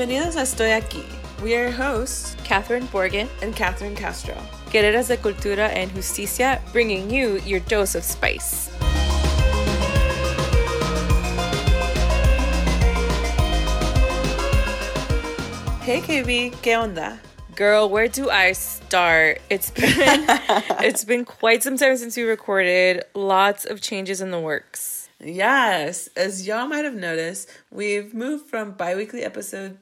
Bienvenidos a Estoy Aquí. We are your hosts, Catherine Borgen and Catherine Castro. Guerreras de Cultura and Justicia, bringing you your dose of spice. Hey KB, ¿qué onda? Girl, where do I start? It's been it's been quite some time since we recorded. Lots of changes in the works. Yes, as y'all might have noticed, we've moved from bi-weekly episode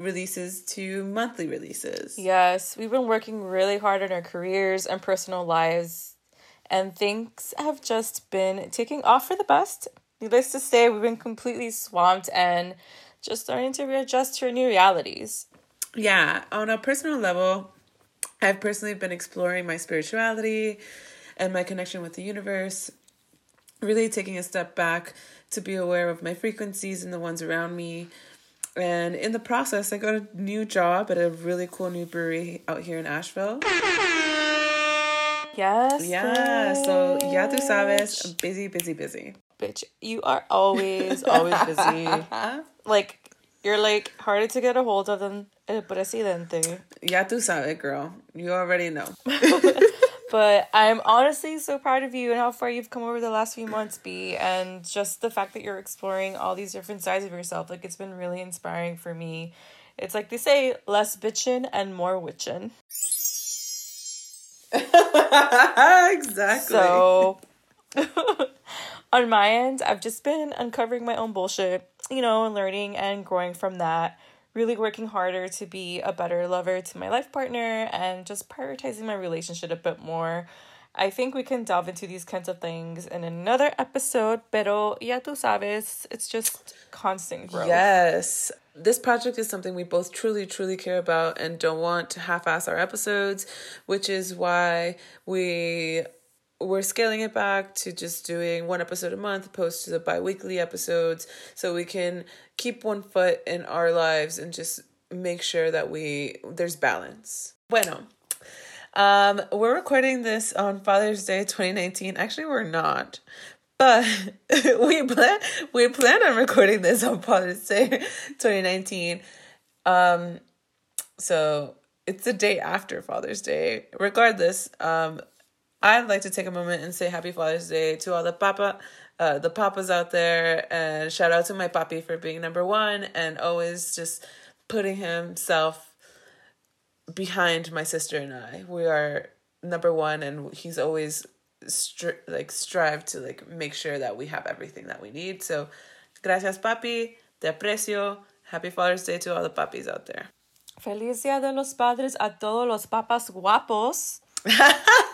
releases to monthly releases. Yes, we've been working really hard on our careers and personal lives, and things have just been taking off for the best. Needless to say, we've been completely swamped and just starting to readjust to our new realities. Yeah, on a personal level, I've personally been exploring my spirituality and my connection with the universe, really taking a step back to be aware of my frequencies and the ones around me. And in the process, I got a new job at a really cool new brewery out here in Asheville. Yes. Yeah, so ya tú sabes, busy, busy, busy. Bitch, you are always, always busy. like, you're like harder to get a hold of than el presidente. Ya tú sabes, girl. You already know. But I'm honestly so proud of you and how far you've come over the last few months, B. And just the fact that you're exploring all these different sides of yourself. Like, it's been really inspiring for me. It's like they say, less bitchin' and more witchin'. exactly. So, on my end, I've just been uncovering my own bullshit, you know, and learning and growing from that. Really working harder to be a better lover to my life partner and just prioritizing my relationship a bit more. I think we can delve into these kinds of things in another episode, pero ya tú sabes, it's just constant growth. Yes. This project is something we both truly, truly care about and don't want to half ass our episodes, which is why we we're scaling it back to just doing one episode a month opposed to the bi-weekly episodes so we can keep one foot in our lives and just make sure that we there's balance. Bueno. Um, we're recording this on Father's Day 2019. Actually, we're not. But we plan we plan on recording this on Father's Day 2019. Um so it's the day after Father's Day. Regardless, um I'd like to take a moment and say happy Father's Day to all the papa uh, the papas out there and shout out to my papi for being number one and always just putting himself behind my sister and I. We are number one, and he's always stri- like strive to like make sure that we have everything that we need. So, gracias, papi. Te aprecio. Happy Father's Day to all the papis out there. Feliz Día de los Padres a todos los papas guapos.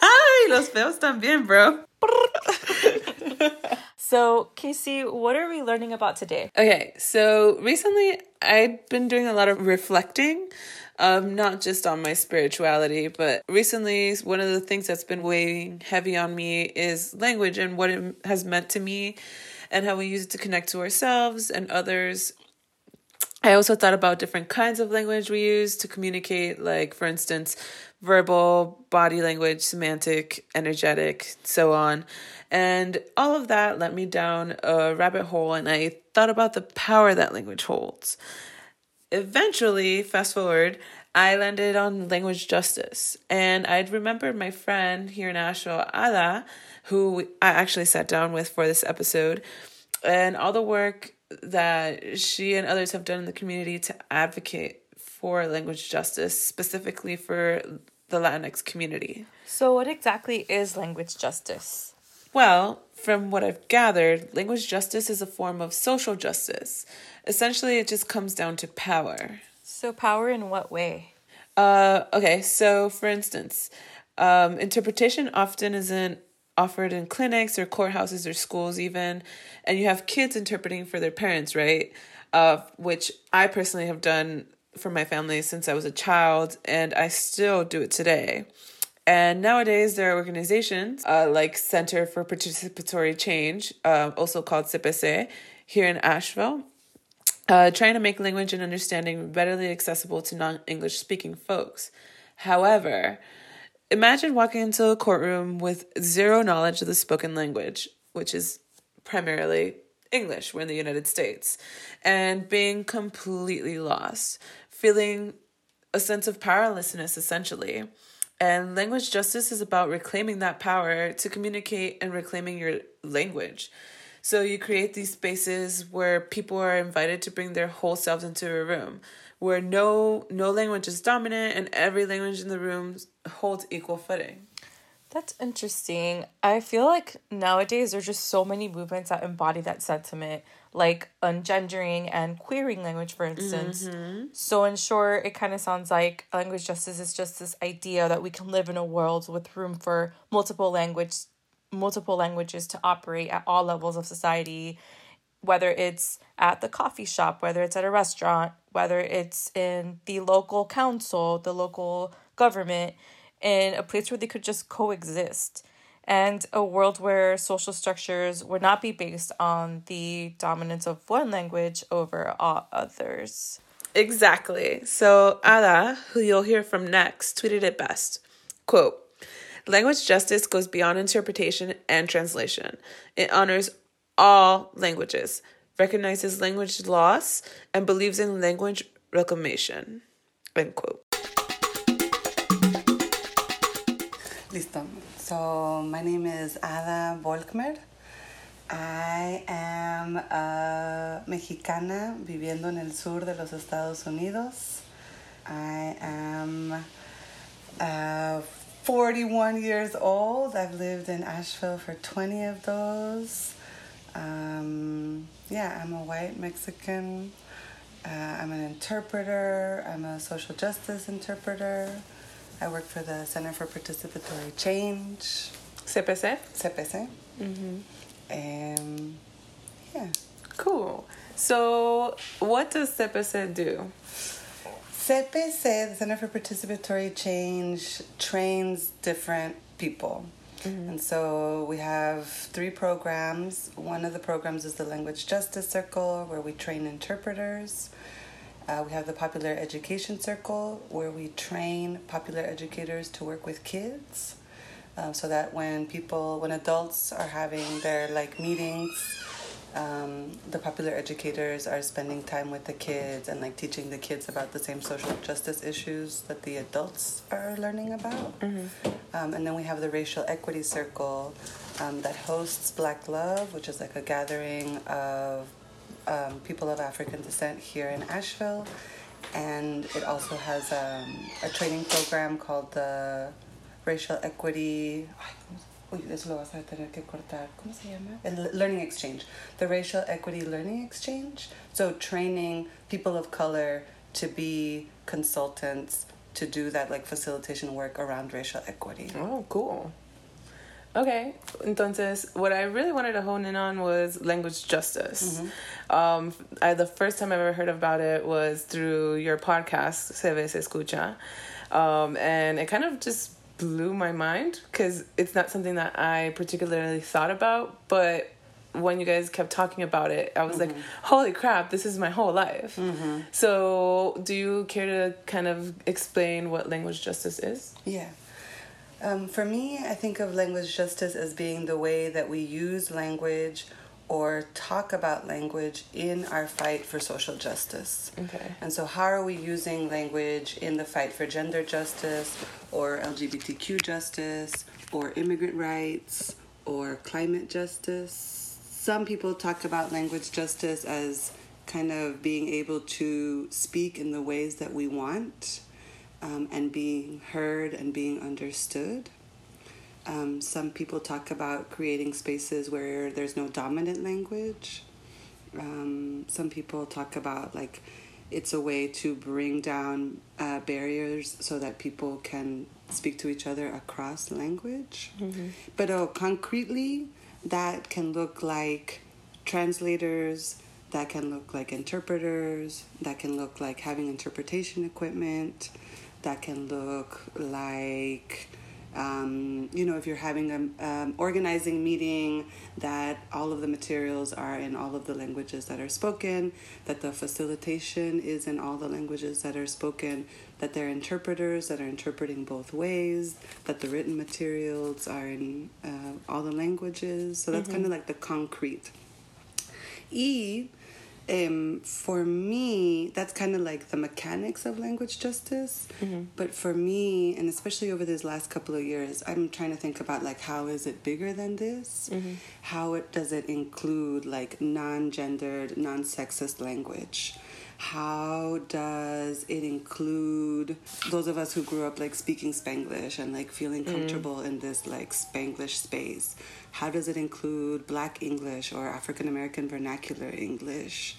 y los feos también, bro. So, Casey, what are we learning about today? Okay, so recently I've been doing a lot of reflecting, um, not just on my spirituality, but recently one of the things that's been weighing heavy on me is language and what it has meant to me and how we use it to connect to ourselves and others. I also thought about different kinds of language we use to communicate, like, for instance, verbal, body language, semantic, energetic, so on. And all of that led me down a rabbit hole, and I thought about the power that language holds. Eventually, fast forward, I landed on language justice, and I'd remembered my friend here in Asheville, Ada, who I actually sat down with for this episode, and all the work that she and others have done in the community to advocate for language justice, specifically for the Latinx community. So, what exactly is language justice? Well, from what I've gathered, language justice is a form of social justice. Essentially, it just comes down to power. So, power in what way? Uh, okay, so for instance, um, interpretation often isn't offered in clinics or courthouses or schools, even, and you have kids interpreting for their parents, right? Uh, which I personally have done for my family since I was a child, and I still do it today. And nowadays, there are organizations uh, like Center for Participatory Change, uh, also called CPC, here in Asheville, uh, trying to make language and understanding readily accessible to non English speaking folks. However, imagine walking into a courtroom with zero knowledge of the spoken language, which is primarily English, we're in the United States, and being completely lost, feeling a sense of powerlessness essentially. And language justice is about reclaiming that power to communicate and reclaiming your language. So you create these spaces where people are invited to bring their whole selves into a room, where no no language is dominant and every language in the room holds equal footing. That's interesting. I feel like nowadays there's just so many movements that embody that sentiment, like ungendering and queering language, for instance. Mm-hmm. So, in short, it kind of sounds like language justice is just this idea that we can live in a world with room for multiple language, multiple languages to operate at all levels of society, whether it's at the coffee shop, whether it's at a restaurant, whether it's in the local council, the local government in a place where they could just coexist and a world where social structures would not be based on the dominance of one language over all others. Exactly. So Ada, who you'll hear from next, tweeted it best. Quote, Language justice goes beyond interpretation and translation. It honors all languages, recognizes language loss, and believes in language reclamation. End quote. So my name is Ada Volkmer. I am a mexicana viviendo en el sur de los Estados Unidos. I am uh, 41 years old. I've lived in Asheville for 20 of those. Um, yeah, I'm a white Mexican. Uh, I'm an interpreter. I'm a social justice interpreter. I work for the Center for Participatory Change. CPC? CPC. Mm-hmm. Um, yeah. Cool. So, what does CPC do? CPC, the Center for Participatory Change, trains different people. Mm-hmm. And so we have three programs. One of the programs is the Language Justice Circle, where we train interpreters. Uh, we have the Popular Education Circle where we train popular educators to work with kids. Um, so that when people, when adults are having their like meetings, um, the popular educators are spending time with the kids and like teaching the kids about the same social justice issues that the adults are learning about. Mm-hmm. Um, and then we have the Racial Equity Circle um, that hosts Black Love, which is like a gathering of um, people of African descent here in Asheville. And it also has um, a training program called the Racial Equity. Lo que cortar. ¿Cómo se llama? Learning Exchange. The Racial Equity Learning Exchange. So, training people of color to be consultants to do that like facilitation work around racial equity. Oh, cool. Okay, entonces, what I really wanted to hone in on was language justice. Mm-hmm. Um, I, the first time I ever heard about it was through your podcast, Se Ve Se Escucha. Um, and it kind of just blew my mind because it's not something that I particularly thought about, but when you guys kept talking about it, I was mm-hmm. like, holy crap, this is my whole life. Mm-hmm. So, do you care to kind of explain what language justice is? Yeah. Um, for me, I think of language justice as being the way that we use language or talk about language in our fight for social justice. Okay. And so, how are we using language in the fight for gender justice or LGBTQ justice or immigrant rights or climate justice? Some people talk about language justice as kind of being able to speak in the ways that we want um, and being heard and being understood. Um, some people talk about creating spaces where there's no dominant language. Um, some people talk about like it's a way to bring down uh, barriers so that people can speak to each other across language. Mm-hmm. But oh, concretely, that can look like translators, that can look like interpreters, that can look like having interpretation equipment, that can look like um, you know if you're having an um, organizing meeting that all of the materials are in all of the languages that are spoken that the facilitation is in all the languages that are spoken that there are interpreters that are interpreting both ways that the written materials are in uh, all the languages so that's mm-hmm. kind of like the concrete E, um, for me, that's kind of like the mechanics of language justice. Mm-hmm. But for me, and especially over these last couple of years, I'm trying to think about like how is it bigger than this? Mm-hmm. How it does it include like non-gendered, non-sexist language? How does it include those of us who grew up like speaking spanglish and like feeling mm. comfortable mm. in this like spanglish space how does it include black english or african american vernacular english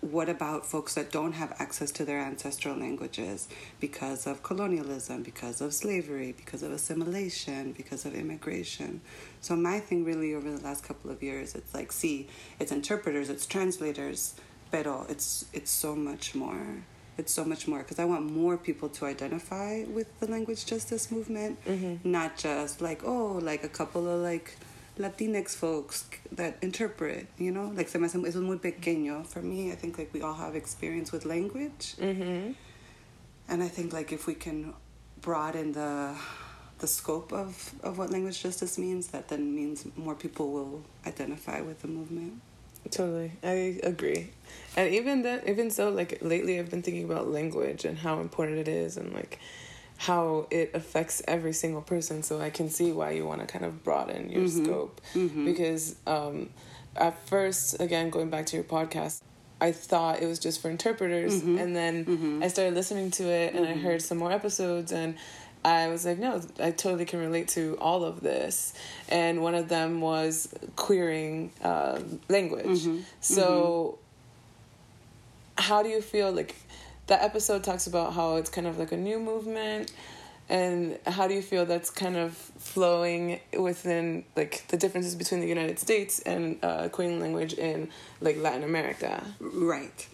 what about folks that don't have access to their ancestral languages because of colonialism, because of slavery, because of assimilation, because of immigration? So, my thing really over the last couple of years, it's like, see, it's interpreters, it's translators, pero it's it's so much more it's so much more because I want more people to identify with the language justice movement, mm-hmm. not just like oh like a couple of like Latinx folks that interpret, you know, like se me hace eso muy pequeño for me. I think like we all have experience with language, mm-hmm. and I think like if we can broaden the the scope of of what language justice means, that then means more people will identify with the movement. Totally, I agree, and even that, even so, like lately, I've been thinking about language and how important it is, and like how it affects every single person. So I can see why you want to kind of broaden your mm-hmm. scope, mm-hmm. because um, at first, again, going back to your podcast, I thought it was just for interpreters, mm-hmm. and then mm-hmm. I started listening to it, and I mm-hmm. heard some more episodes, and I was like, no, I totally can relate to all of this. And one of them was queering uh, language. Mm-hmm. So, mm-hmm. how do you feel like that episode talks about how it's kind of like a new movement? And how do you feel that's kind of flowing within like the differences between the United States and uh, queering language in like Latin America? Right.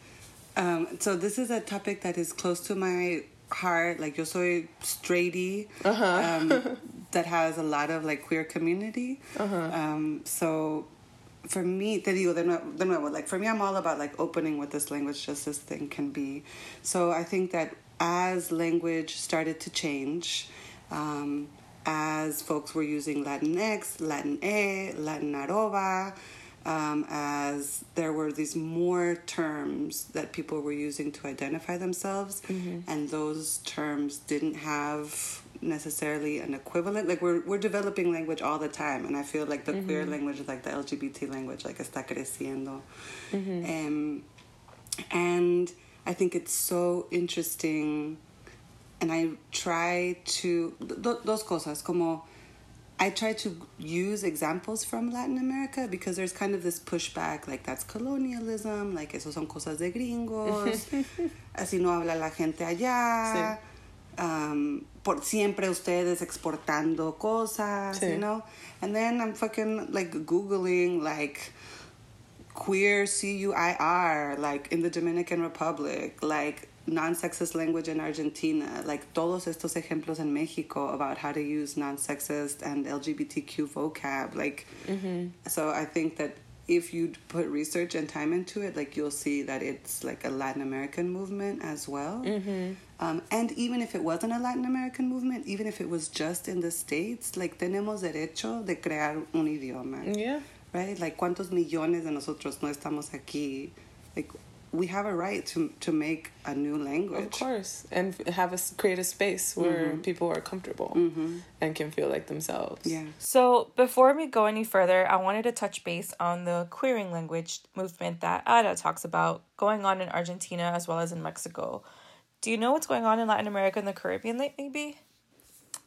Um, so this is a topic that is close to my heart like yo soy straighty uh-huh. um, that has a lot of like queer community uh-huh. um, so for me te digo de nuevo, like for me i'm all about like opening what this language justice thing can be so i think that as language started to change um, as folks were using latinx latin a latin arroba um, as there were these more terms that people were using to identify themselves, mm-hmm. and those terms didn't have necessarily an equivalent. Like we're we're developing language all the time, and I feel like the mm-hmm. queer language, is like the LGBT language, like está creciendo, mm-hmm. um, and I think it's so interesting, and I try to dos cosas como I try to use examples from Latin America because there's kind of this pushback, like that's colonialism, like eso son cosas de gringos, así no habla la gente allá, sí. um, por siempre ustedes exportando cosas, sí. you know? And then I'm fucking like Googling like queer C U I R, like in the Dominican Republic, like non-sexist language in Argentina, like todos estos ejemplos en Mexico about how to use non-sexist and LGBTQ vocab, like mm-hmm. so I think that if you put research and time into it, like you'll see that it's like a Latin American movement as well. Mm-hmm. Um, and even if it wasn't a Latin American movement, even if it was just in the States, like tenemos derecho de crear un idioma. Yeah. Right? Like cuántos millones de nosotros no estamos aquí. Like we have a right to to make a new language. Of course, and have a create a space where mm-hmm. people are comfortable mm-hmm. and can feel like themselves. Yeah. So before we go any further, I wanted to touch base on the queering language movement that Ada talks about going on in Argentina as well as in Mexico. Do you know what's going on in Latin America and the Caribbean lately, B?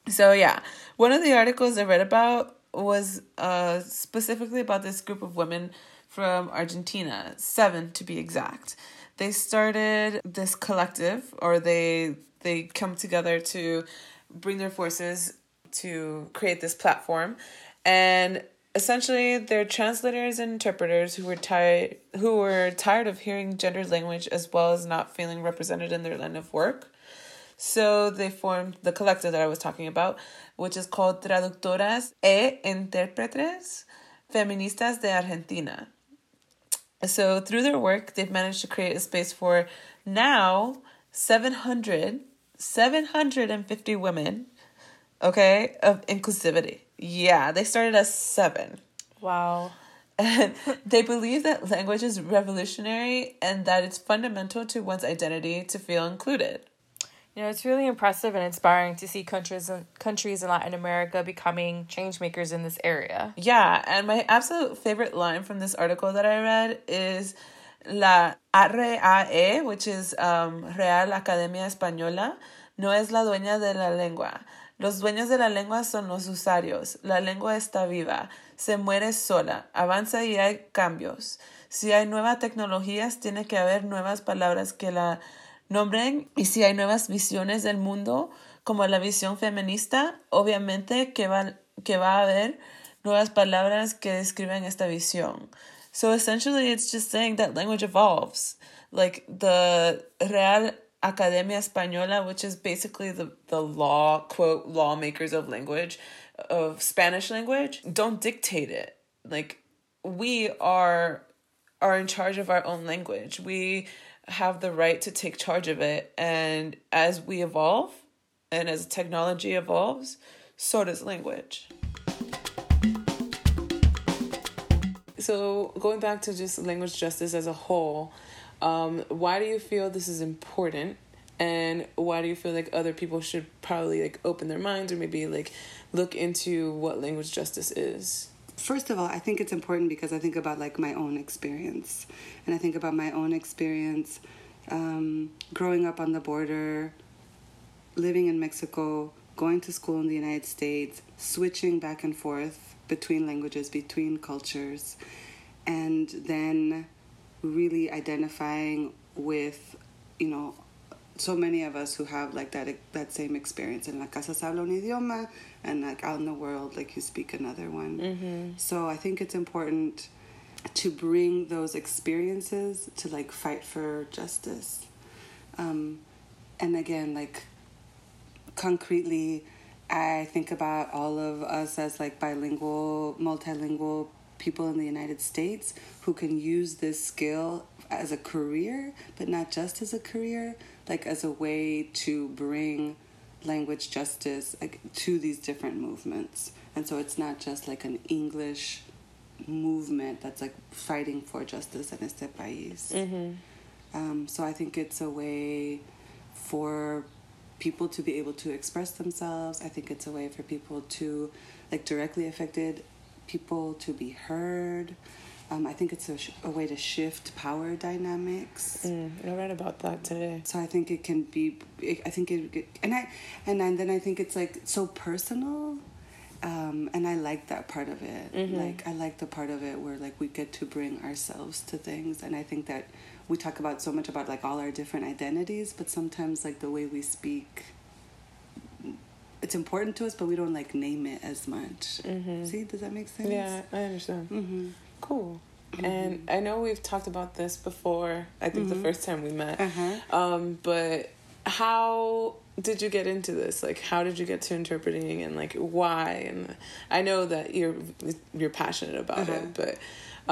So yeah, one of the articles I read about was uh, specifically about this group of women from Argentina, seven to be exact. They started this collective, or they they come together to bring their forces to create this platform, and essentially they're translators and interpreters who were tired who were tired of hearing gendered language as well as not feeling represented in their line of work. So they formed the collective that I was talking about, which is called Traductoras e Intérpretes Feministas de Argentina. So through their work, they've managed to create a space for now 700, 750 women, okay, of inclusivity. Yeah, they started as seven. Wow. And they believe that language is revolutionary and that it's fundamental to one's identity to feel included. You know, it's really impressive and inspiring to see countries in, countries in Latin America becoming change makers in this area. Yeah, and my absolute favorite line from this article that I read is La RAE, which is um, Real Academia Española, no es la dueña de la lengua. Los dueños de la lengua son los usuarios. La lengua está viva, se muere sola, avanza y hay cambios. Si hay nuevas tecnologías, tiene que haber nuevas palabras que la nombren y si hay nuevas visiones del mundo, como la visión feminista, obviamente que va, que va a haber nuevas palabras que describen esta visión. So essentially, it's just saying that language evolves. Like the Real Academia Española, which is basically the, the law, quote, lawmakers of language, of Spanish language, don't dictate it. Like we are are in charge of our own language. We have the right to take charge of it. And as we evolve and as technology evolves, so does language. So, going back to just language justice as a whole, um, why do you feel this is important? And why do you feel like other people should probably like open their minds or maybe like look into what language justice is? First of all, I think it's important because I think about like my own experience, and I think about my own experience um, growing up on the border, living in Mexico, going to school in the United States, switching back and forth between languages, between cultures, and then really identifying with, you know, so many of us who have like that that same experience. In la casa se habla un idioma, and like out in the world, like you speak another one. Mm-hmm. So I think it's important to bring those experiences to like fight for justice. Um, and again, like concretely, I think about all of us as like bilingual, multilingual people in the United States who can use this skill as a career, but not just as a career, like as a way to bring language justice like, to these different movements. And so it's not just like an English movement that's like fighting for justice in este país. Mm-hmm. Um, so I think it's a way for people to be able to express themselves. I think it's a way for people to, like, directly affected people to be heard. Um, I think it's a, sh- a way to shift power dynamics. Mm, I read about that today. So I think it can be. I think it, it and I and then I think it's like so personal, um, and I like that part of it. Mm-hmm. Like I like the part of it where like we get to bring ourselves to things, and I think that we talk about so much about like all our different identities, but sometimes like the way we speak. It's important to us, but we don't like name it as much. Mm-hmm. See, does that make sense? Yeah, I understand. Mm-hmm. Cool. And I know we've talked about this before. I think the first time we met. Uh-huh. Um, but how did you get into this? Like, how did you get to interpreting, and like why? And I know that you're you're passionate about Uh-huh. it, but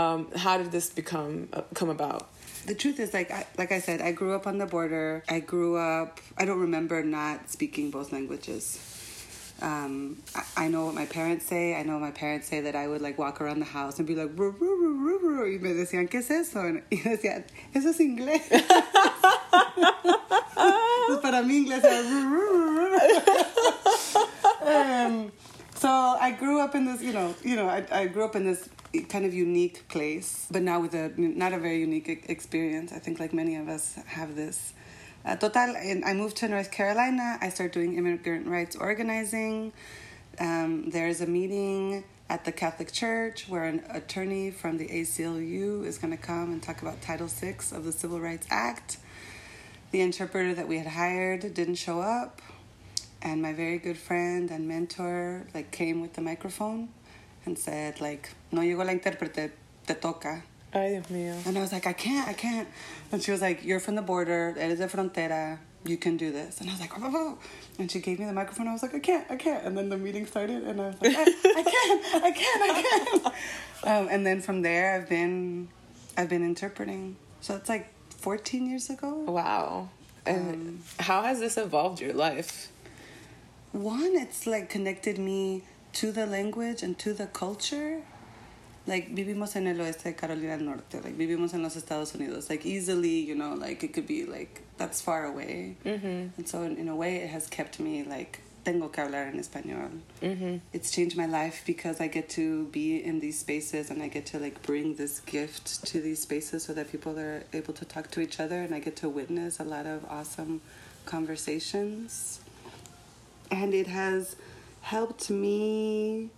um, how did this become uh, come about? the truth is like I, like I said I grew up on the border I grew up I don't remember not speaking both languages um, I, I know what my parents say I know my parents say that I would like walk around the house and be like "Ru, ru, ru, ru, ru," y me decían ¿qué es eso? y yo decía eso es inglés pues para mí inglés era "Ru, ru, ru, ru." um, so I grew up in this you know you know I, I grew up in this kind of unique place, but now with a not a very unique experience. I think like many of us have this. Uh, total, I moved to North Carolina. I started doing immigrant rights organizing. Um, there's a meeting at the Catholic Church where an attorney from the ACLU is going to come and talk about Title VI of the Civil Rights Act. The interpreter that we had hired didn't show up, and my very good friend and mentor like came with the microphone and said like no llegó la intérprete te toca Ay, Dios mío. and I was like I can't I can't and she was like you're from the border eres de frontera you can do this and I was like oh, oh, oh. and she gave me the microphone I was like I can't I can't and then the meeting started and I was like I, I can't I can't I can't um, and then from there I've been I've been interpreting so it's like 14 years ago Wow. And Um, how has this evolved your life? one it's like connected me to the language and to the culture like vivimos en el oeste de Carolina del Norte, like vivimos en los Estados Unidos, like easily, you know, like it could be like that's far away, mm-hmm. and so in, in a way, it has kept me like tengo que hablar en español. Mm-hmm. It's changed my life because I get to be in these spaces and I get to like bring this gift to these spaces so that people are able to talk to each other and I get to witness a lot of awesome conversations. And it has helped me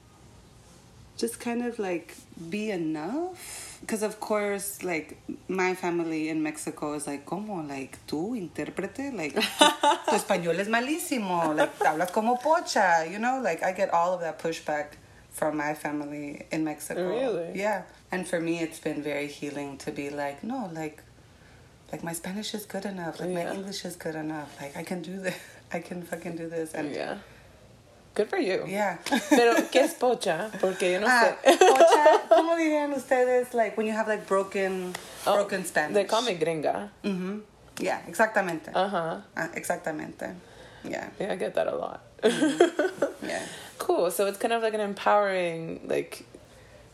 just kind of like be enough? Because of course like my family in mexico is like como like tú intérprete? Like tu español es malísimo. Like hablas como pocha you know? Like i get all of that pushback from my family in mexico. Really? Yeah. And for me it's been very healing to be like no like like my spanish is good enough. Like yeah. my english is good enough. Like i can do this. I can fucking do this. And yeah Good for you. Yeah. Pero, ¿qué es pocha? Porque yo no ah, sé. Pocha, ¿cómo dirían ustedes? Like, when you have, like, broken, oh, broken Spanish. They call me gringa. Mm-hmm. Yeah, exactamente. Uh-huh. Uh, exactamente. Yeah. Yeah, I get that a lot. Mm-hmm. yeah. Cool. So it's kind of like an empowering, like,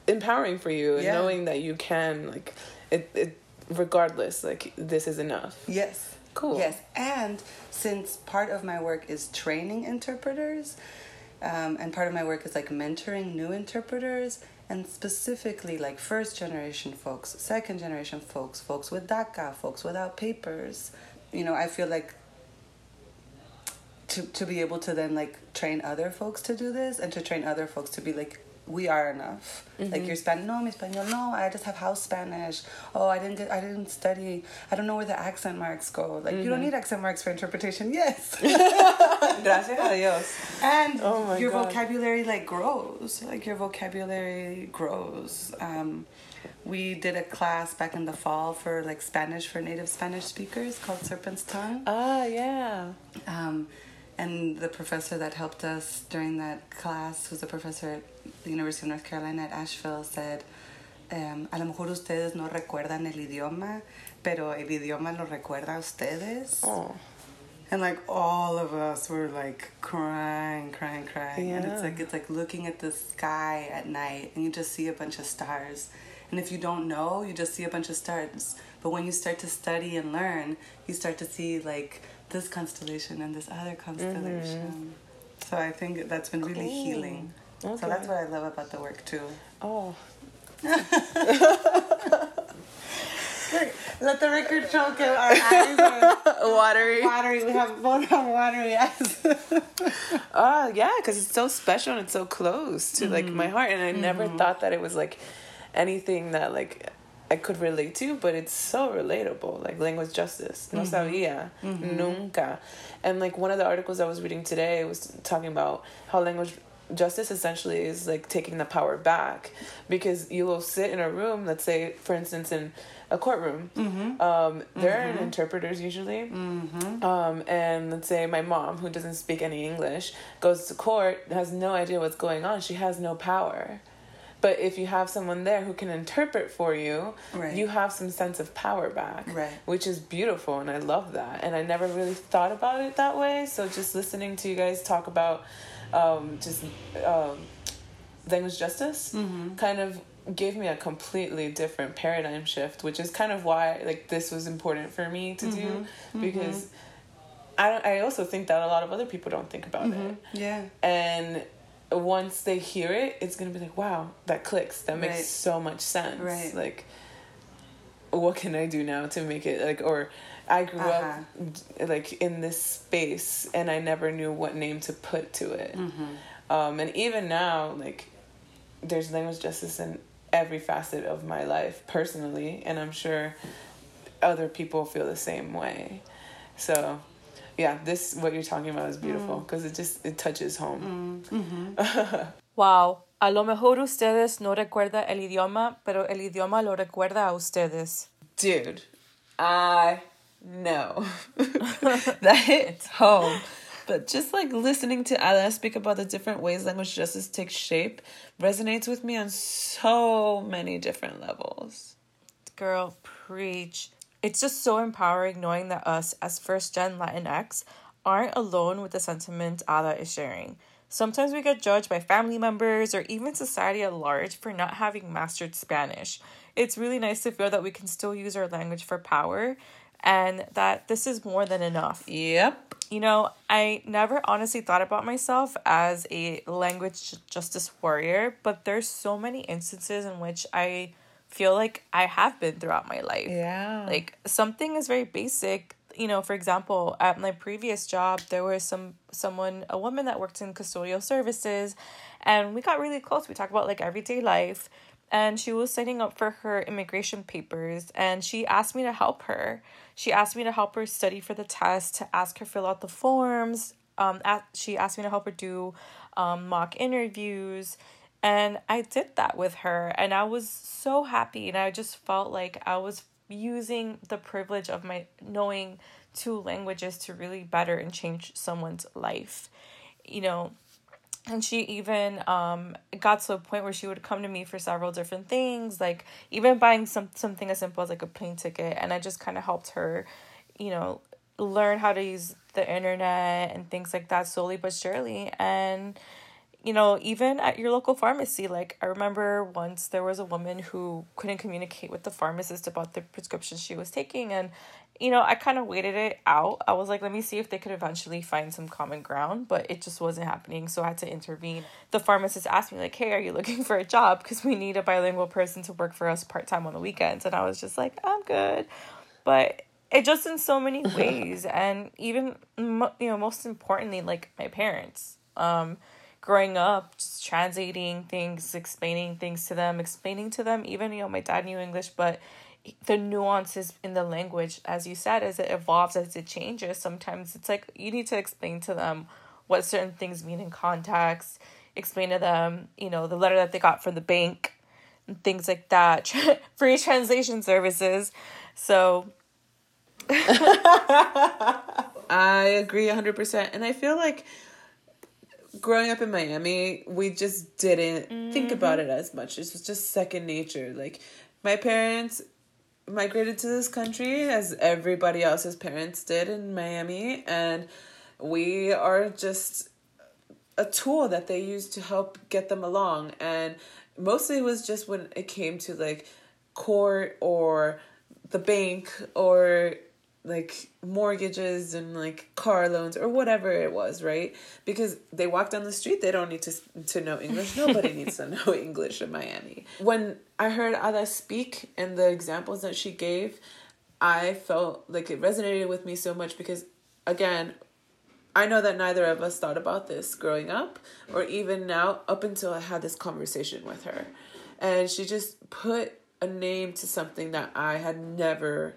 empowering for you and yeah. knowing that you can, like, it, it, regardless, like, this is enough. Yes. Cool. Yes. And since part of my work is training interpreters, um, and part of my work is like mentoring new interpreters and specifically like first generation folks, second generation folks, folks with DACA, folks without papers. You know, I feel like to, to be able to then like train other folks to do this and to train other folks to be like we are enough. Mm-hmm. Like your Spanish, no, mi español, no. I just have house Spanish. Oh, I didn't get, I didn't study. I don't know where the accent marks go. Like mm-hmm. you don't mm-hmm. need accent marks for interpretation. Yes. Gracias a Dios. And oh your God. vocabulary like grows. Like your vocabulary grows. Um, we did a class back in the fall for like Spanish for native Spanish speakers called Serpent's Tongue. Ah, yeah. Um, and the professor that helped us during that class, who's a professor at the University of North Carolina at Asheville, said, um, a lo mejor ustedes no recuerdan el idioma, pero el idioma lo recuerda a ustedes. Oh. And like all of us were like crying, crying, crying. Yeah. And it's like it's like looking at the sky at night and you just see a bunch of stars. And if you don't know, you just see a bunch of stars. But when you start to study and learn, you start to see like this constellation and this other constellation. Mm-hmm. So I think that's been really cool. healing. Okay. So that's what I love about the work too. Oh. Let the record show that our eyes are watery. Watery. We have both have watery eyes. oh yeah, because it's so special and it's so close to mm-hmm. like my heart, and I mm-hmm. never thought that it was like anything that like I could relate to, but it's so relatable. Like language justice. No mm-hmm. sabía. Mm-hmm. Nunca. And like one of the articles I was reading today was talking about how language justice essentially is like taking the power back because you will sit in a room, let's say, for instance, in a courtroom. Mm-hmm. Um, there are mm-hmm. interpreters usually. Mm-hmm. Um, and let's say my mom, who doesn't speak any English, goes to court, has no idea what's going on. She has no power. But if you have someone there who can interpret for you, right. you have some sense of power back, right. which is beautiful, and I love that. And I never really thought about it that way. So just listening to you guys talk about um, just um, language justice mm-hmm. kind of gave me a completely different paradigm shift, which is kind of why like this was important for me to mm-hmm. do mm-hmm. because. I, I also think that a lot of other people don't think about mm-hmm. it. Yeah. And once they hear it, it's gonna be like, wow, that clicks. That makes right. so much sense. Right. Like, what can I do now to make it like? Or I grew uh-huh. up like in this space, and I never knew what name to put to it. Mm-hmm. Um, and even now, like, there's language justice in every facet of my life personally, and I'm sure other people feel the same way. So yeah, this what you're talking about is beautiful because mm. it just it touches home. Mm. Mm-hmm. wow. A lo mejor ustedes no recuerda el idioma, pero el idioma lo recuerda a ustedes. Dude, I know that hits home. But just like listening to Ada speak about the different ways language justice takes shape resonates with me on so many different levels. Girl, preach. It's just so empowering knowing that us, as first gen Latinx, aren't alone with the sentiment Ada is sharing. Sometimes we get judged by family members or even society at large for not having mastered Spanish. It's really nice to feel that we can still use our language for power and that this is more than enough. Yep. You know, I never honestly thought about myself as a language justice warrior, but there's so many instances in which I feel like I have been throughout my life. Yeah. Like something is very basic. You know, for example, at my previous job, there was some someone, a woman that worked in custodial services, and we got really close. We talked about like everyday life, and she was signing up for her immigration papers, and she asked me to help her. She asked me to help her study for the test, to ask her fill out the forms. Um, at, she asked me to help her do um, mock interviews. And I did that with her. And I was so happy. And I just felt like I was using the privilege of my knowing two languages to really better and change someone's life. You know, and she even um got to a point where she would come to me for several different things like even buying some something as simple as like a plane ticket and i just kind of helped her you know learn how to use the internet and things like that slowly but surely and you know even at your local pharmacy like i remember once there was a woman who couldn't communicate with the pharmacist about the prescription she was taking and you know, I kind of waited it out. I was like, let me see if they could eventually find some common ground, but it just wasn't happening. So I had to intervene. The pharmacist asked me, like, hey, are you looking for a job? Because we need a bilingual person to work for us part time on the weekends. And I was just like, I'm good. But it just in so many ways. and even, you know, most importantly, like my parents. Um, growing up, just translating things, explaining things to them, explaining to them, even, you know, my dad knew English, but the nuances in the language, as you said, as it evolves, as it changes, sometimes it's like you need to explain to them what certain things mean in context, explain to them, you know, the letter that they got from the bank, and things like that, free translation services. So. I agree 100%. And I feel like growing up in Miami, we just didn't mm-hmm. think about it as much. It was just second nature. Like, my parents migrated to this country as everybody else's parents did in Miami and we are just a tool that they use to help get them along and mostly it was just when it came to like court or the bank or like mortgages and like car loans or whatever it was, right? Because they walk down the street, they don't need to to know English. Nobody needs to know English in Miami. When I heard Ada speak and the examples that she gave, I felt like it resonated with me so much because again, I know that neither of us thought about this growing up or even now up until I had this conversation with her. And she just put a name to something that I had never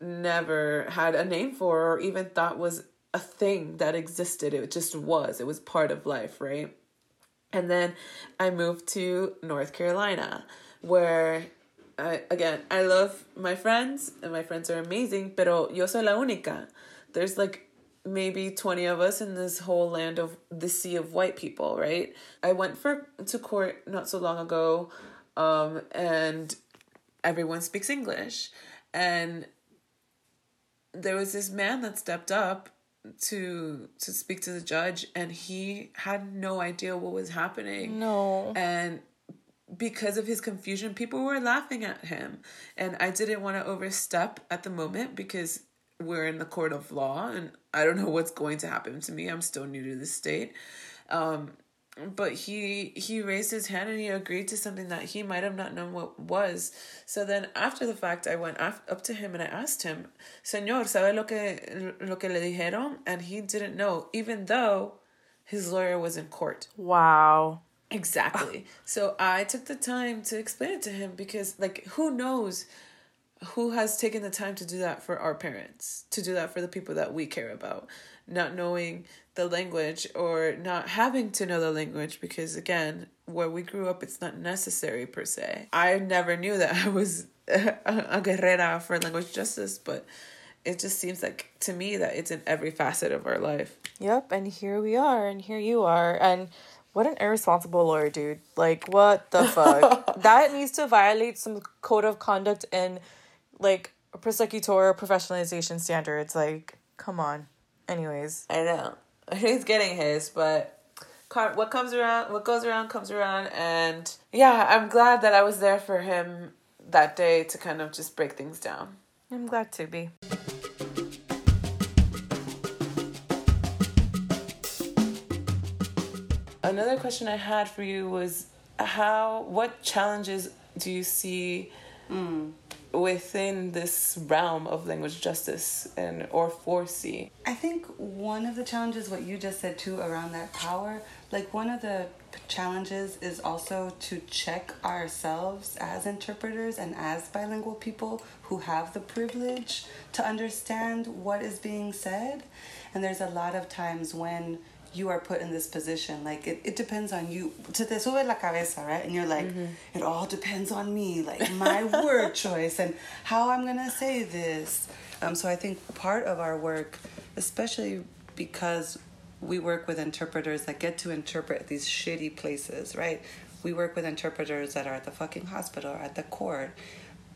never had a name for or even thought was a thing that existed. It just was. It was part of life, right? And then I moved to North Carolina, where I, again, I love my friends and my friends are amazing, pero yo soy la única. There's like maybe 20 of us in this whole land of the sea of white people, right? I went for to court not so long ago um and everyone speaks English and there was this man that stepped up to to speak to the judge and he had no idea what was happening. No. And because of his confusion people were laughing at him. And i didn't want to overstep at the moment because we're in the court of law and i don't know what's going to happen to me. I'm still new to the state. Um, but he he raised his hand and he agreed to something that he might have not known what was. So then after the fact, I went up to him and I asked him, "Señor, sabe lo que lo que le dijeron?" And he didn't know, even though his lawyer was in court. Wow. Exactly. Ah. so I took the time to explain it to him because, like, who knows who has taken the time to do that for our parents, to do that for the people that we care about, not knowing the language or not having to know the language because again where we grew up it's not necessary per se. I never knew that i was a guerrera for language justice but it just seems like to me that it's in every facet of our life. Yep and here we are and here you are and what an irresponsible lawyer dude. Like what the fuck? That needs to violate some code of conduct and like prosecutor professionalization standards. Like come on anyways i know he's getting his, but what comes around, what goes around comes around, and yeah, I'm glad that I was there for him that day to kind of just break things down. I'm glad to be. Another question I had for you was how what challenges do you see mm. Within this realm of language justice and or foresee? I think one of the challenges what you just said too around that power, like one of the challenges is also to check ourselves as interpreters and as bilingual people who have the privilege to understand what is being said. And there's a lot of times when you are put in this position. Like it, it depends on you. Se te sube la cabeza, right? And you're like, mm-hmm. it all depends on me, like my word choice and how I'm gonna say this. Um, so I think part of our work, especially because we work with interpreters that get to interpret these shitty places, right? We work with interpreters that are at the fucking hospital, at the court,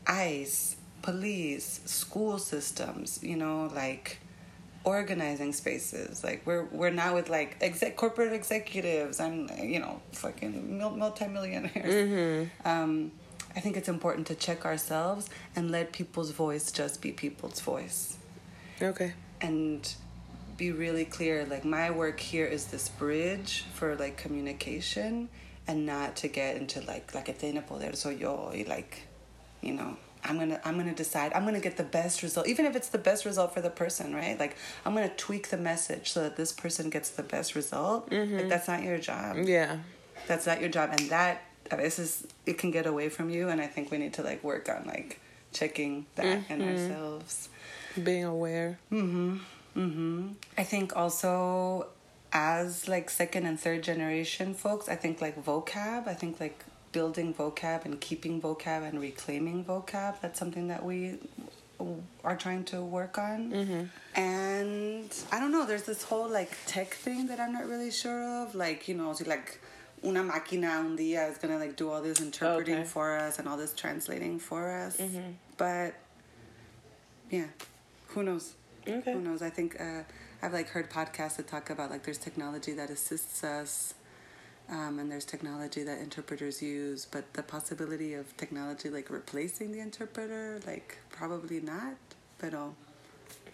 ICE, police, school systems, you know, like organizing spaces. Like we're we're now with like exec corporate executives and you know fucking multimillionaires. Mm-hmm. Um, I think it's important to check ourselves and let people's voice just be people's voice. Okay. And be really clear. Like my work here is this bridge for like communication, and not to get into like like tiene poder soy yo like, you know I'm gonna I'm gonna decide. I'm gonna get the best result even if it's the best result for the person right? Like I'm gonna tweak the message so that this person gets the best result. Mm-hmm. like that's not your job. Yeah. That's not your job and that this is it can get away from you and I think we need to like work on like checking that mm-hmm. in ourselves. Being aware. Mm mhm Mm mhm I think also as like second and third generation folks I think like vocab I think like building vocab and keeping vocab and reclaiming vocab. That's something that we are trying to work on. Mm-hmm. And I don't know, there's this whole like tech thing that I'm not really sure of. Like, you know, like una máquina un día is gonna like do all this interpreting okay. for us and all this translating for us. Mm-hmm. But yeah, who knows? Okay. Who knows? I think uh, I've like heard podcasts that talk about like there's technology that assists us um, and there's technology that interpreters use, but the possibility of technology like replacing the interpreter, like probably not. But um,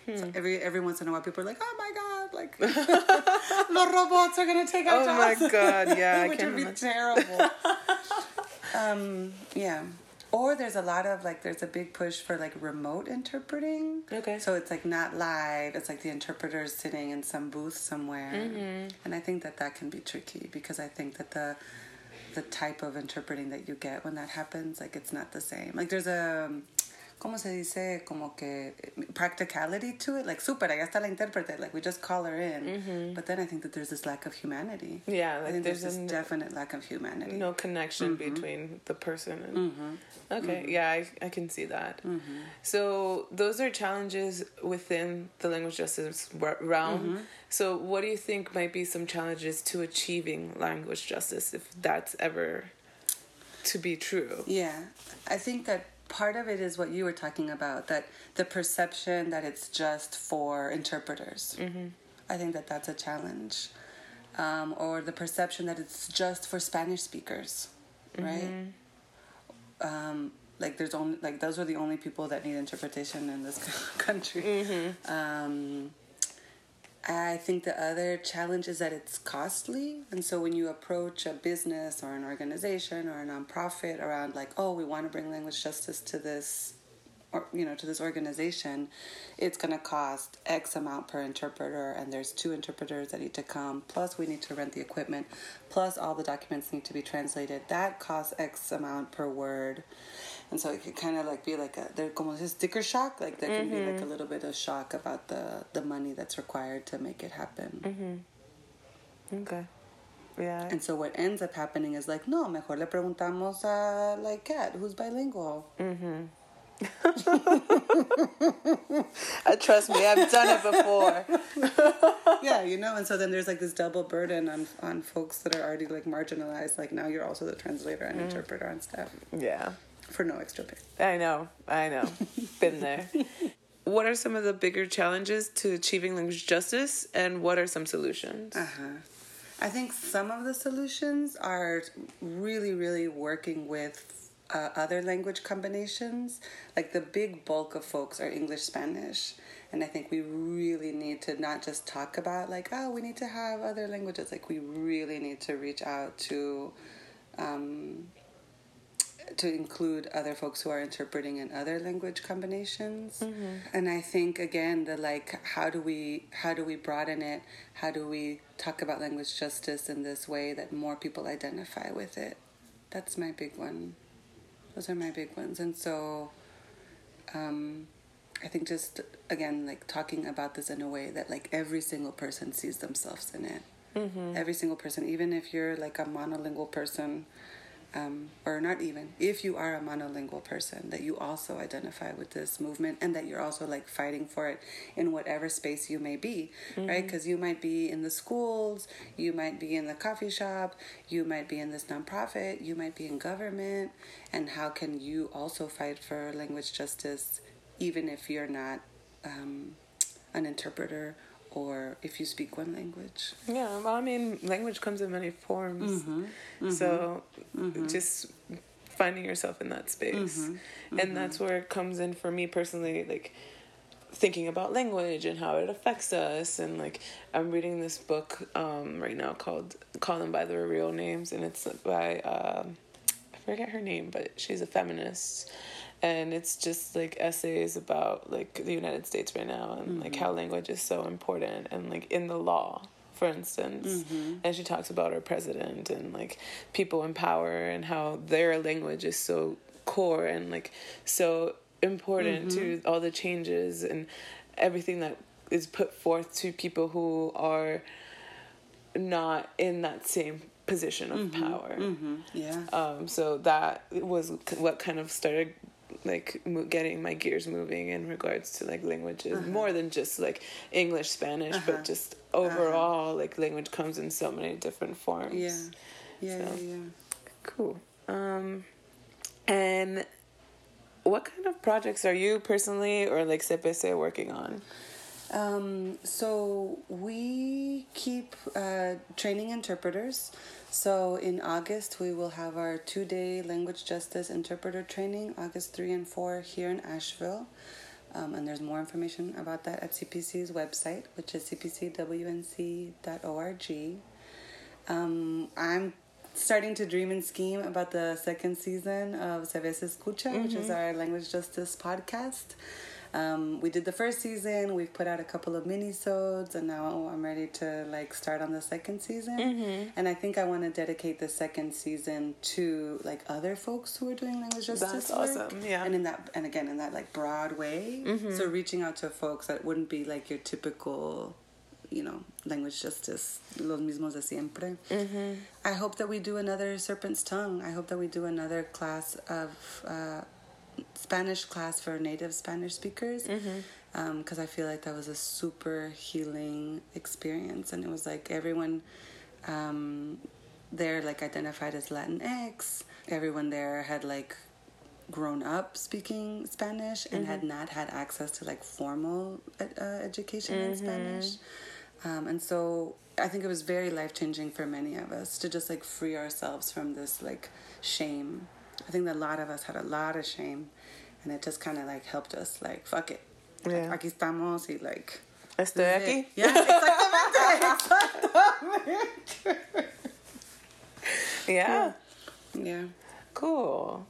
hmm. so every every once in a while, people are like, "Oh my god!" Like the robots are gonna take our oh jobs. Oh my god! Yeah, which would be terrible. um, yeah. Or there's a lot of like there's a big push for like remote interpreting. Okay. So it's like not live. It's like the interpreter's sitting in some booth somewhere. Mm-hmm. And I think that that can be tricky because I think that the the type of interpreting that you get when that happens like it's not the same. Like there's a ¿cómo se dice? Como que practicality to it. Like, super, allá está la intérprete. Like, we just call her in. Mm-hmm. But then I think that there's this lack of humanity. Yeah, like I think there's, there's this definite lack of humanity. No connection mm-hmm. between the person and. Mm-hmm. Okay, mm-hmm. yeah, I, I can see that. Mm-hmm. So, those are challenges within the language justice realm. Mm-hmm. So, what do you think might be some challenges to achieving language justice if that's ever to be true? Yeah, I think that part of it is what you were talking about that the perception that it's just for interpreters. Mm-hmm. I think that that's a challenge. Um, or the perception that it's just for Spanish speakers, mm-hmm. right? Um, like there's only like those are the only people that need interpretation in this country. Mm-hmm. Um, I think the other challenge is that it's costly. And so when you approach a business or an organization or a nonprofit around like, oh, we want to bring language justice to this or you know to this organization it's going to cost x amount per interpreter and there's two interpreters that need to come plus we need to rent the equipment plus all the documents need to be translated that costs x amount per word and so it could kind of like be like a there como a sticker shock like there can mm-hmm. be like a mm-hmm. little bit of shock about the the money that's required to make it happen mm-hmm. okay yeah and so what ends up happening is like no mejor le preguntamos a like cat who's bilingual mm-hmm trust me, I've done it before. yeah, you know, and so then there's like this double burden on on folks that are already like marginalized. Like now you're also the translator and mm. interpreter and stuff. Yeah. For no extra pay. I know, I know. Been there. What are some of the bigger challenges to achieving language justice, and what are some solutions? Uh huh. I think some of the solutions are really, really working with uh, other language combinations. Like the big bulk of folks are English Spanish. And I think we really need to not just talk about, like, oh, we need to have other languages. Like, we really need to reach out to. Um, to include other folks who are interpreting in other language combinations. Mm-hmm. and i think again the like how do we how do we broaden it? How do we talk about language justice in this way that more people identify with it? That's my big one. Those are my big ones. And so um, i think just again like talking about this in a way that like every single person sees themselves in it. Mm-hmm. every single person even if you're like a monolingual person um, or not even, if you are a monolingual person, that you also identify with this movement and that you're also like fighting for it in whatever space you may be, mm-hmm. right? Because you might be in the schools, you might be in the coffee shop, you might be in this nonprofit, you might be in government, and how can you also fight for language justice even if you're not um, an interpreter or if you speak one language. Yeah, well, I mean, language comes in many forms. Mm-hmm, mm-hmm, so mm-hmm. just finding yourself in that space. Mm-hmm, and that's mm-hmm. where it comes in for me personally, like thinking about language and how it affects us and like i'm reading this book um, right now called call them by their real names and it's by um, i forget her name but she's a feminist and it's just like essays about like the United States right now and mm-hmm. like how language is so important and like in the law for instance mm-hmm. and she talks about our president and like people in power and how their language is so core and like so important mm-hmm. to all the changes and everything that is put forth to people who are not in that same position of mm-hmm. power. Mm-hmm. Yeah. Um, so that was what kind of started like mo- getting my gears moving in regards to like languages uh-huh. more than just like English, Spanish, uh-huh. but just overall uh-huh. like language comes in so many different forms. Yeah, yeah, so, yeah, yeah. Cool. Um, and what kind of projects are you personally or like CPC working on? Um, so we keep uh, training interpreters. So in August, we will have our two day language justice interpreter training, August 3 and 4, here in Asheville. Um, and there's more information about that at CPC's website, which is cpcwnc.org. Um, I'm starting to dream and scheme about the second season of Se Escucha, mm-hmm. which is mm-hmm. our language justice podcast. Um, we did the first season. We've put out a couple of mini-sodes, and now I'm ready to like start on the second season. Mm-hmm. And I think I want to dedicate the second season to like other folks who are doing language justice That's work. awesome. Yeah. And in that, and again in that like broad way. Mm-hmm. So reaching out to folks that wouldn't be like your typical you know, language justice, los mismos de siempre. Mm-hmm. I hope that we do another Serpent's Tongue. I hope that we do another class of uh, Spanish class for native Spanish speakers because mm-hmm. um, I feel like that was a super healing experience, and it was like everyone um, there like identified as Latinx. Everyone there had like grown up speaking Spanish and mm-hmm. had not had access to like formal uh, education mm-hmm. in Spanish. Um, and so I think it was very life changing for many of us to just like free ourselves from this like shame I think that a lot of us had a lot of shame, and it just kind of like helped us like fuck it, yeah. aquí estamos y like. Estoy aquí. Yeah, exactamente, exactamente. yeah. Yeah. Cool.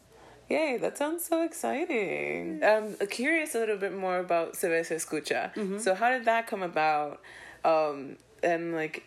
Yay, that sounds so exciting. I'm curious a little bit more about Se Escucha. Mm-hmm. So, how did that come about? Um, and, like,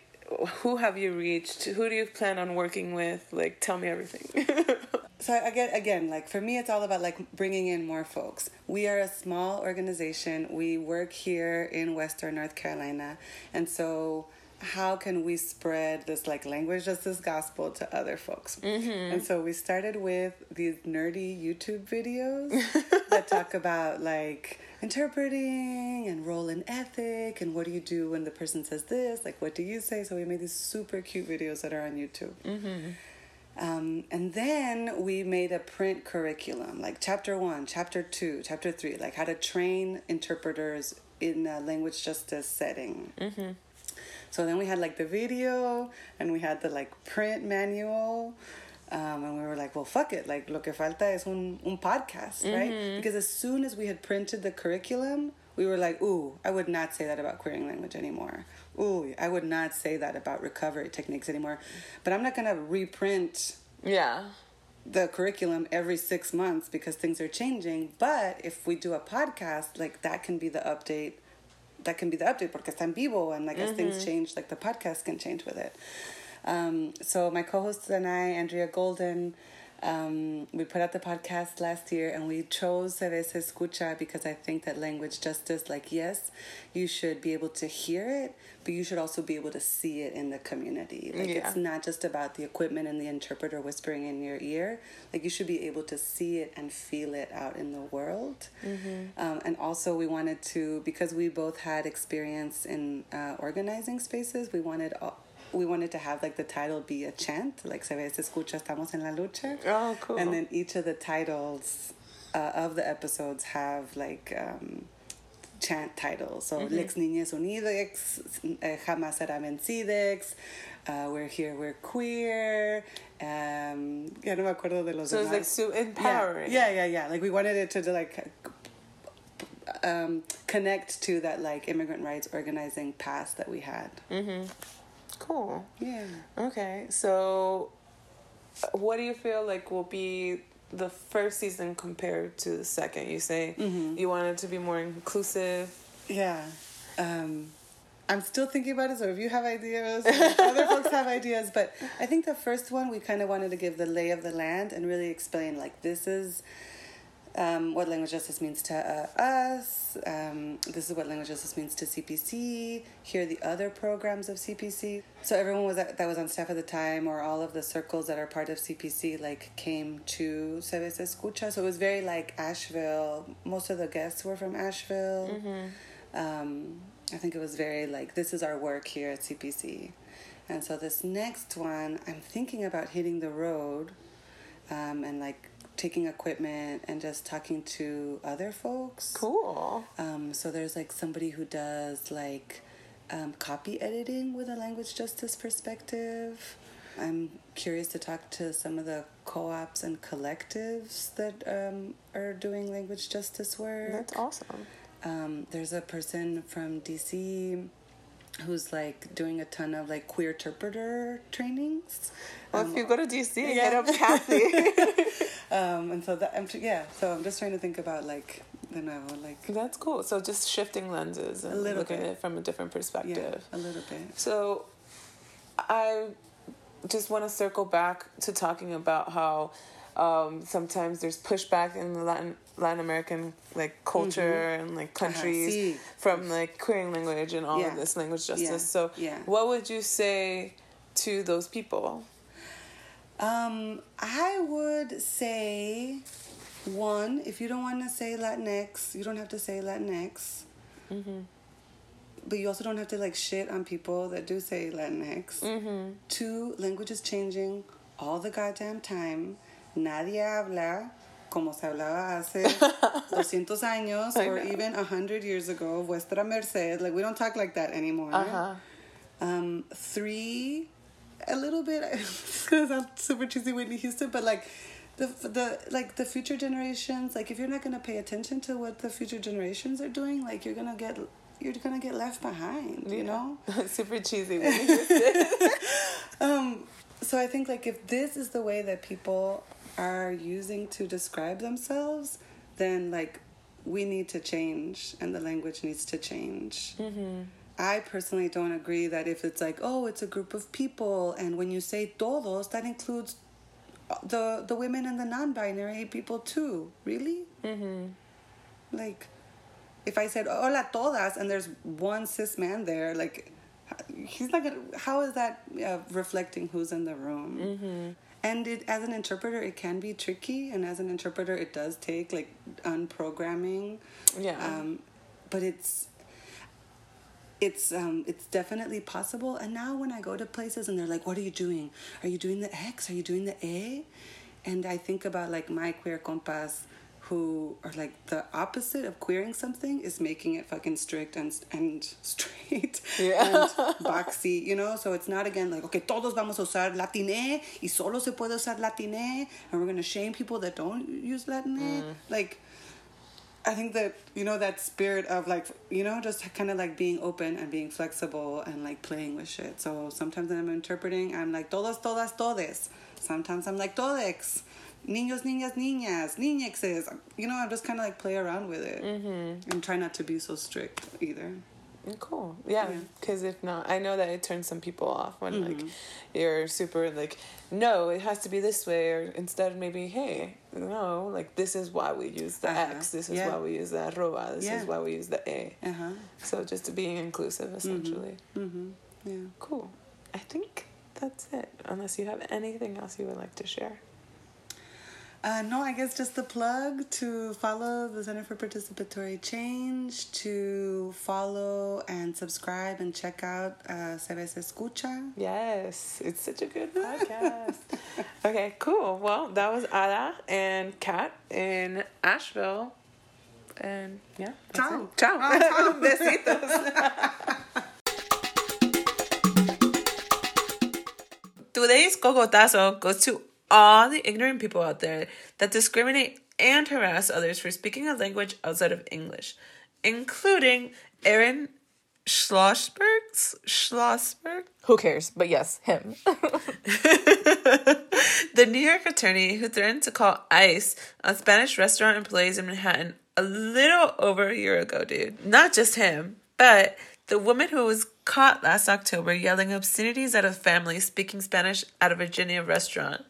who have you reached? Who do you plan on working with? Like, tell me everything. so again again like for me it's all about like bringing in more folks. We are a small organization. We work here in western north carolina. And so how can we spread this like language justice gospel to other folks? Mm-hmm. and so we started with these nerdy youtube videos that talk about like interpreting and role in ethic and what do you do when the person says this? Like what do you say? So we made these super cute videos that are on youtube. Mm-hmm. Um, and then we made a print curriculum, like chapter one, chapter two, chapter three, like how to train interpreters in a language justice setting. Mm-hmm. So then we had like the video and we had the like print manual. Um, and we were like, well, fuck it. Like, lo que falta es un, un podcast, right? Mm-hmm. Because as soon as we had printed the curriculum, we were like, ooh, I would not say that about queering language anymore. Ooh, I would not say that about recovery techniques anymore. But I'm not going to reprint Yeah. the curriculum every six months because things are changing. But if we do a podcast, like that can be the update. That can be the update porque está en vivo and like as things change, like the podcast can change with it. Um, so my co-host and I, Andrea Golden, um, we put out the podcast last year and we chose Se Escucha because I think that language justice, like yes, you should be able to hear it, but you should also be able to see it in the community. Like Yeah. it's not just about the equipment and the interpreter whispering in your ear. Like you should be able to see it and feel it out in the world. Um, and also, we wanted to because we both had experience in uh, organizing spaces. We wanted. all we wanted to have like the title be a chant, like se ve se escucha, estamos en la lucha. Oh, cool. And then each of the titles uh, of the episodes have like um, chant titles. So Mm-hmm. Lex Niñez Unidex, eh, Jamás Será Vencidex, uh, We're Here, We're Queer. Um, ya no me acuerdo de los So it's like demás. so Yeah. empowering. Yeah, yeah, yeah. Like we wanted it to like um, connect to that like immigrant rights organizing past that we had. Cool. Yeah. Okay. So, uh, what do you feel like will be the first season compared to the second? You say Mm-hmm. you want it to be more inclusive. Yeah. Um, I'm still thinking about it, so if you have ideas, other folks have ideas, but I think the first one we kind of wanted to give the lay of the land and really explain like this is um, what language justice means to uh, us, um, this is what language justice means to CPC, here are the other programs of CPC. So everyone was that was on staff at the time, or all of the circles that are part of CPC, like came to Se Escucha. So it was very like Asheville. Most of the guests were from Asheville. Um, I think it was very like this is our work here at CPC, and so this next one, I'm thinking about hitting the road, um, and like taking equipment and just talking to other folks. Cool. Um, so there's like somebody who does like um, copy editing with a language justice perspective. I'm curious to talk to some of the co-ops and collectives that um, are doing language justice work. That's awesome. Um, there's a person from DC who's like doing a ton of like queer interpreter trainings. Well, Um, if you go to DC, yeah. hit up Kathy. um, and so that I'm tr- yeah, so I'm just trying to think about like you know like That's cool. So just shifting lenses and looking bit. at it from a different perspective. yeah a little bit. So I just want to circle back to talking about how um, sometimes there's pushback in the Latin Latin American like mm-hmm. culture and like uh-huh. countries sí. from like queering language and all Yeah. of this language justice. Yeah. So Yeah. what would you say to those people? Um, I would say one, if you don't want to say Latinx, you don't have to say Latinx. Mm-hmm. But you also don't have to like shit on people that do say Latinx. Mm-hmm. Two, language is changing all the goddamn time. Nadie habla como se hablaba hace 200 años or even 100 years ago. Vuestra merced. Like, we don't talk like that anymore. Uh-huh. Um, three, a little bit. It's gonna sound super cheesy, Whitney Houston, but like the the like the future generations. Like if you're not gonna pay attention to what the future generations are doing, like you're gonna get you're gonna get left behind. You know. Super cheesy. Um, so I think like if this is the way that people are using to describe themselves, then like we need to change and the language needs to change. I personally don't agree that if it's like, oh, it's a group of people, and when you say todos, that includes the the women and the non-binary people too. Really? Mm-hmm. Like, if I said hola todas, and there's one cis man there, like, he's not gonna. How is that uh, reflecting who's in the room? Mm-hmm. And it, as an interpreter, it can be tricky, and as an interpreter, it does take like unprogramming. Yeah. Um, but it's it's um it's definitely possible. And now when I go to places and they're like, "What are you doing? Are you doing the X? Are you doing the A?" And I think about like my queer compas who are like the opposite of queering something is making it fucking strict and and straight Yeah. and boxy, you know. So it's not again like okay, todos vamos a usar latine y solo se puede usar latine, and we're gonna shame people that don't use latine. Mm. Like, I think that you know that spirit of like you know just kind of like being open and being flexible and like playing with shit. So sometimes when I'm interpreting, I'm like todos, todas, todes. Sometimes I'm like todex, niños, niñas, niñas, niñexes. You know, I'm just kind of like play around with it and try not to be so strict either. Cool. Yeah. Yeah. Because if not, I know that it turns some people off when like you're super like, no, it has to be this way, or instead maybe, hey, no, like this is why we use the Uh-huh. X, this is Yeah. why we use the arroba, this Yeah. is why we use the A. Uh huh. So just being inclusive, essentially. Mm-hmm. Yeah. Cool. I think that's it. Unless you have anything else you would like to share. Uh, no, I guess just the plug to follow the Center for Participatory Change, to follow and subscribe and check out uh, Se Escucha. Yes, it's such a good podcast. okay, cool. Well, that was Ada and Kat in Asheville. And yeah. Ciao. it. Ciao. Besitos. Today's cocotazo goes to all the ignorant people out there that discriminate and harass others for speaking a language outside of English, including Aaron Schlossberg. Schlossberg? Who cares? But yes, him. the New York attorney who threatened to call ICE on Spanish restaurant employees in Manhattan a little over a year ago, dude. Not just him, but the woman who was caught last October yelling obscenities at a family speaking Spanish at a Virginia restaurant.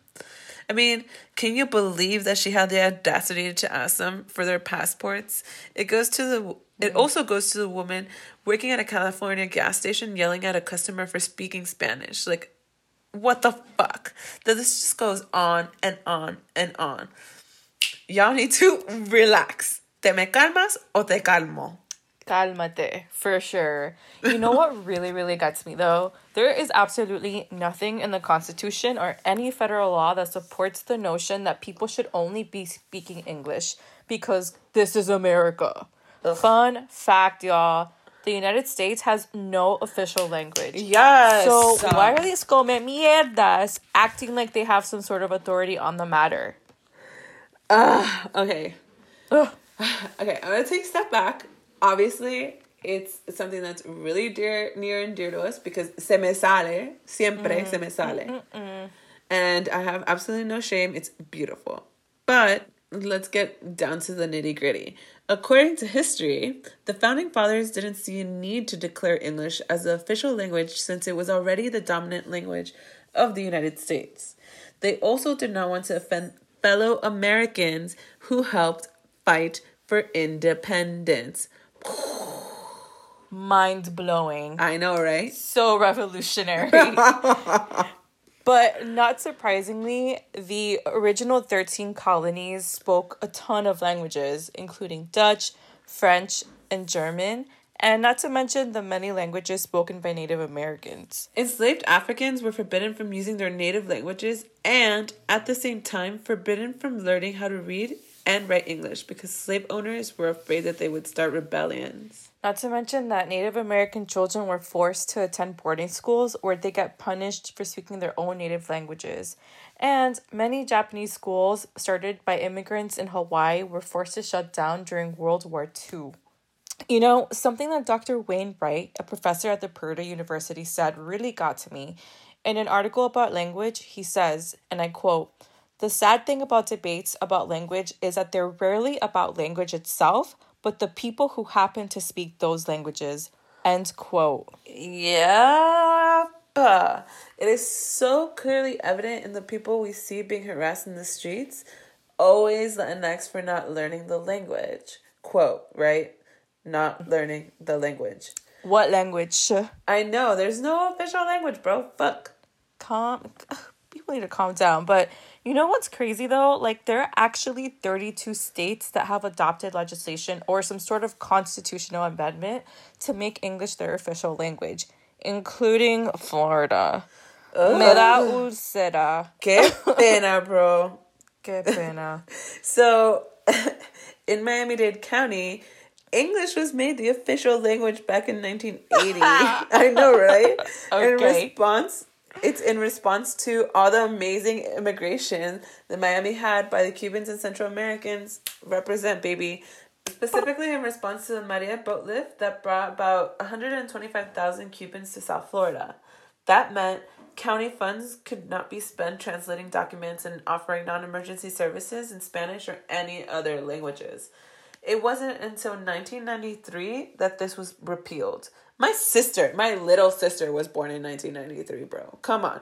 I mean, can you believe that she had the audacity to ask them for their passports? It goes to the it mm-hmm. also goes to the woman working at a California gas station yelling at a customer for speaking Spanish. Like what the fuck? That this just goes on and on and on. Y'all need to relax. Te me calmas o te calmo. Calmate, for sure. You know what really, really gets me though? There is absolutely nothing in the Constitution or any federal law that supports the notion that people should only be speaking English because this is America. Fun fact, y'all. The United States has no official language. Yes. So why are these come mierdas acting like they have some sort of authority on the matter? Okay. Ugh. Okay, I'm gonna take a step back. Obviously, it's something that's really dear, near and dear to us because se me sale, siempre mm-hmm. se me sale. And I have absolutely no shame. It's beautiful. But let's get down to the nitty gritty. According to history, the founding fathers didn't see a need to declare English as the official language since it was already the dominant language of the United States. They also did not want to offend fellow Americans who helped fight for independence. Mind blowing. I know, right? so revolutionary. but not surprisingly, the original 13 colonies spoke a ton of languages, including Dutch, French, and German, and not to mention the many languages spoken by Native Americans. Enslaved Africans were forbidden from using their native languages and, at the same time, forbidden from learning how to read and write English because slave owners were afraid that they would start rebellions. Not to mention that Native American children were forced to attend boarding schools where they get punished for speaking their own native languages. And many Japanese schools started by immigrants in Hawaii were forced to shut down during World War II. You know, something that Dr. Wayne Wright, a professor at the Purdue University, said really got to me. In an article about language, he says, and I quote, the sad thing about debates about language is that they're rarely about language itself, but the people who happen to speak those languages. End quote. Yeah. It is so clearly evident in the people we see being harassed in the streets, always the Latinx for not learning the language. Quote, right? Not learning the language. What language? I know, there's no official language, bro. Fuck. Calm. People need to calm down. But you know what's crazy though? Like, there are actually 32 states that have adopted legislation or some sort of constitutional amendment to make English their official language, including Florida. Me da úlcera. Qué pena, bro. Qué pena. So, in Miami Dade County, English was made the official language back in 1980. I know, right? Okay. In response, it's in response to all the amazing immigration that Miami had by the Cubans and Central Americans. Represent, baby. Specifically in response to the Mariel boat lift that brought about 125,000 Cubans to South Florida. That meant county funds could not be spent translating documents and offering non emergency services in Spanish or any other languages. It wasn't until 1993 that this was repealed. My sister, my little sister, was born in 1993, bro. Come on.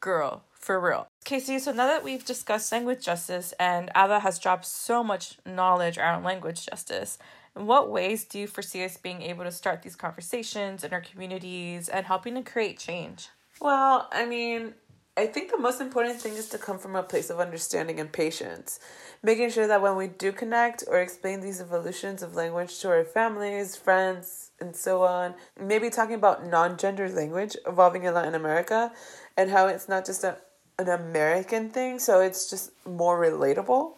Girl, for real. KC, so now that we've discussed language justice and Ada has dropped so much knowledge around language justice, in what ways do you foresee us being able to start these conversations in our communities and helping to create change? Well, I mean, I think the most important thing is to come from a place of understanding and patience. Making sure that when we do connect or explain these evolutions of language to our families, friends, and so on, maybe talking about non gender language evolving in Latin America and how it's not just a, an American thing, so it's just more relatable.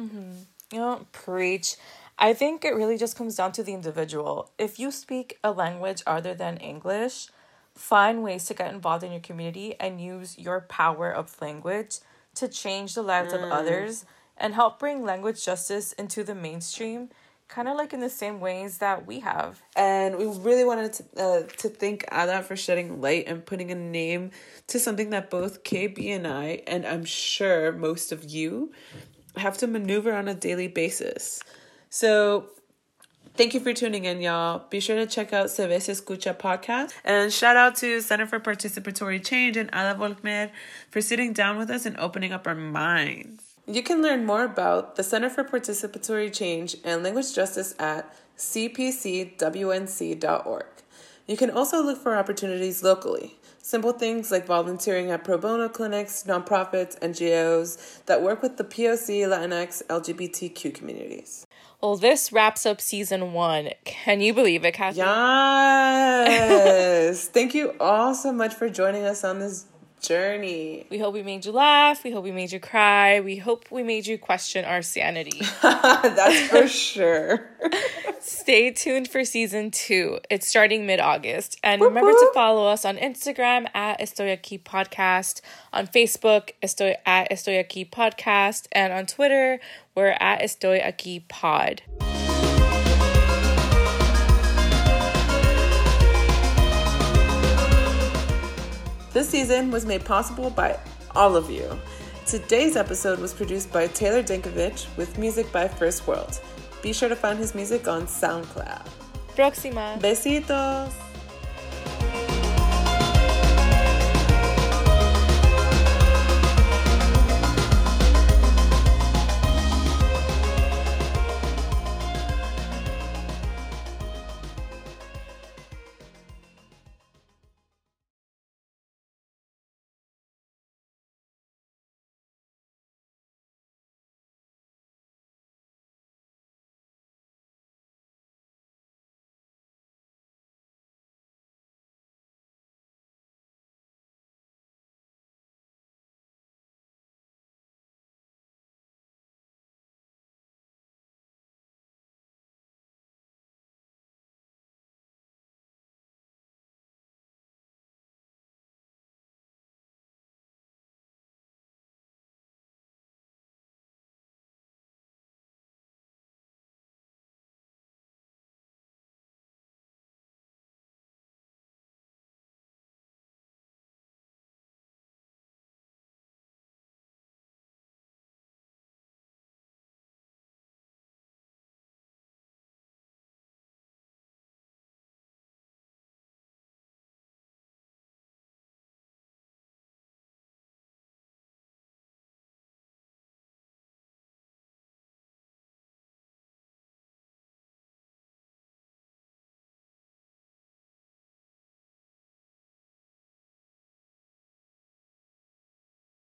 Mm-hmm. You know, preach. I think it really just comes down to the individual. If you speak a language other than English, Find ways to get involved in your community and use your power of language to change the lives mm. of others and help bring language justice into the mainstream kind of like in the same ways that we have. And we really wanted to, uh, to thank Ada for shedding light and putting a name to something that both KC and I, and I'm sure most of you, have to maneuver on a daily basis. So Thank you for tuning in, y'all. Be sure to check out Se Escucha podcast. And shout out to Center for Participatory Change and Ada Volkmer for sitting down with us and opening up our minds. You can learn more about the Center for Participatory Change and Language Justice at cpcwnc.org. You can also look for opportunities locally. Simple things like volunteering at pro bono clinics, nonprofits, NGOs that work with the POC, Latinx, LGBTQ communities. Well, this wraps up season one. Can you believe it, Kathy? Yes. Thank you all so much for joining us on this journey. We hope we made you laugh. We hope we made you cry. We hope we made you question our sanity. That's for sure. Stay tuned for season two. It's starting mid August. And whoop, remember to follow us on Instagram at Estoy Aquí Podcast, on Facebook, Estoy at Estoy Aquí Podcast, and on Twitter, we're at Estoy Aquí Pod. This season was made possible by all of you. Today's episode was produced by Taylor Dinkovich with music by First World. Be sure to find his music on SoundCloud. Próxima. Besitos.